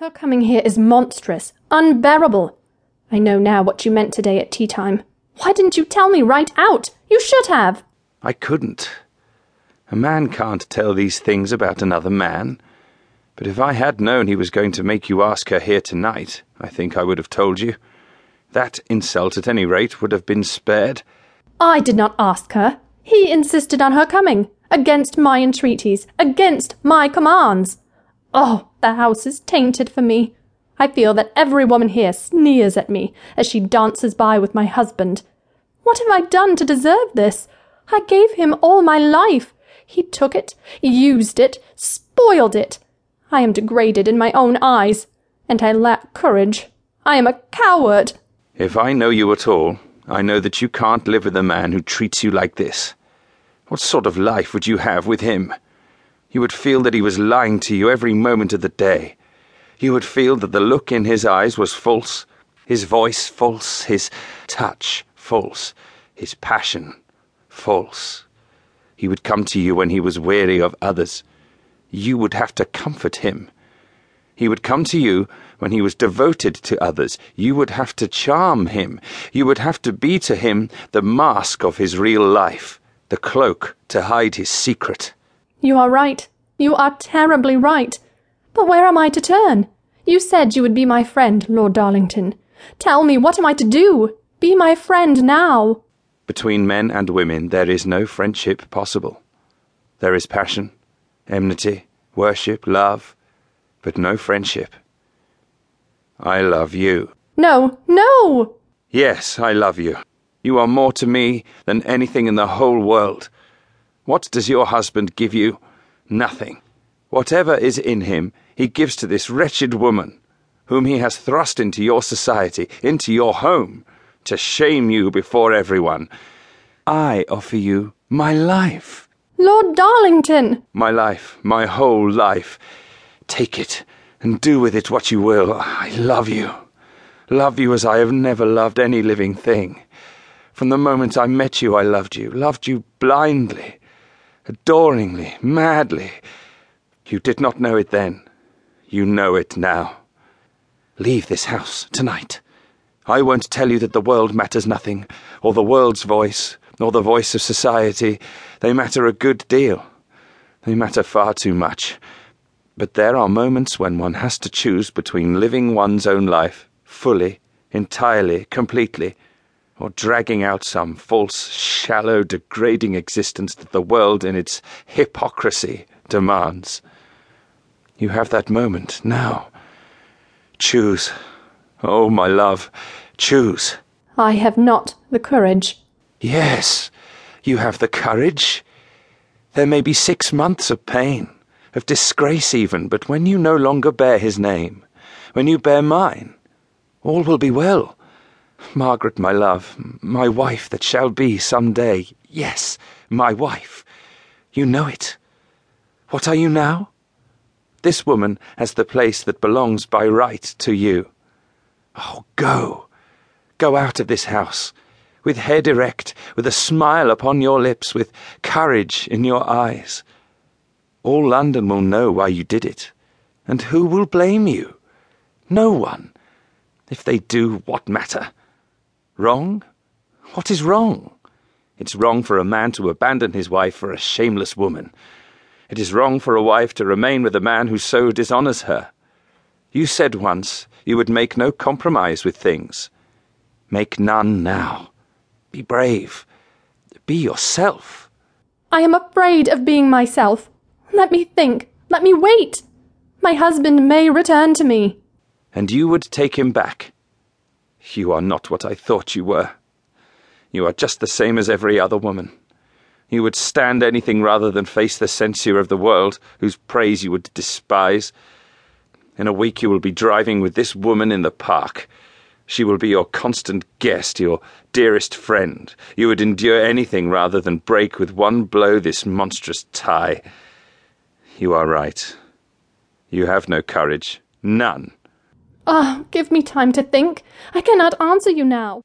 Her coming here is monstrous, unbearable. I know now what you meant today at tea time. Why didn't you tell me right out? You should have. I couldn't. A man can't tell these things about another man. But if I had known he was going to make you ask her here tonight, I think I would have told you. That insult, at any rate, would have been spared. I did not ask her. He insisted on her coming, against my entreaties, against my commands. Oh, the house is tainted for me. I feel that every woman here sneers at me as she dances by with my husband. What have I done to deserve this? I gave him all my life. He took it, used it, spoiled it. I am degraded in my own eyes, and I lack courage. I am a coward. If I know you at all, I know that you can't live with a man who treats you like this. What sort of life would you have with him? You would feel that he was lying to you every moment of the day. You would feel that the look in his eyes was false, his voice false, his touch false, his passion false. He would come to you when he was weary of others. You would have to comfort him. He would come to you when he was devoted to others. You would have to charm him. You would have to be to him the mask of his real life, the cloak to hide his secret. You are right. You are terribly right. But where am I to turn? You said you would be my friend, Lord Darlington. Tell me, what am I to do? Be my friend now. Between men and women there is no friendship possible. There is passion, enmity, worship, love, but no friendship. I love you. No, no! Yes, I love you. You are more to me than anything in the whole world. What does your husband give you? Nothing. Whatever is in him, he gives to this wretched woman, whom he has thrust into your society, into your home, to shame you before everyone. I offer you my life. Lord Darlington! My life, my whole life. Take it, and do with it what you will. I love you. Love you as I have never loved any living thing. From the moment I met you, I loved you, loved you blindly adoringly, madly. You did not know it then. You know it now. Leave this house tonight. I won't tell you that the world matters nothing, or the world's voice, nor the voice of society. They matter a good deal. They matter far too much. But there are moments when one has to choose between living one's own life fully, entirely, completely or dragging out some false, shallow, degrading existence that the world in its hypocrisy demands. You have that moment now. Choose. Oh, my love, choose. I have not the courage. Yes, you have the courage. There may be six months of pain, of disgrace even, but when you no longer bear his name, when you bear mine, all will be well. Margaret, my love, my wife that shall be some day. Yes, my wife. You know it. What are you now? This woman has the place that belongs by right to you. Oh, go. Go out of this house, with head erect, with a smile upon your lips, with courage in your eyes. All London will know why you did it, and who will blame you? No one. If they do, what matter? Wrong? What is wrong? It's wrong for a man to abandon his wife for a shameless woman. It is wrong for a wife to remain with a man who so dishonours her. You said once you would make no compromise with things. Make none now. Be brave. Be yourself. I am afraid of being myself. Let me think. Let me wait. My husband may return to me. And you would take him back. You are not what I thought you were. You are just the same as every other woman. You would stand anything rather than face the censure of the world, whose praise you would despise. In a week you will be driving with this woman in the park. She will be your constant guest, your dearest friend. You would endure anything rather than break with one blow this monstrous tie. You are right. You have no courage. None. Ah, give me time to think. I cannot answer you now.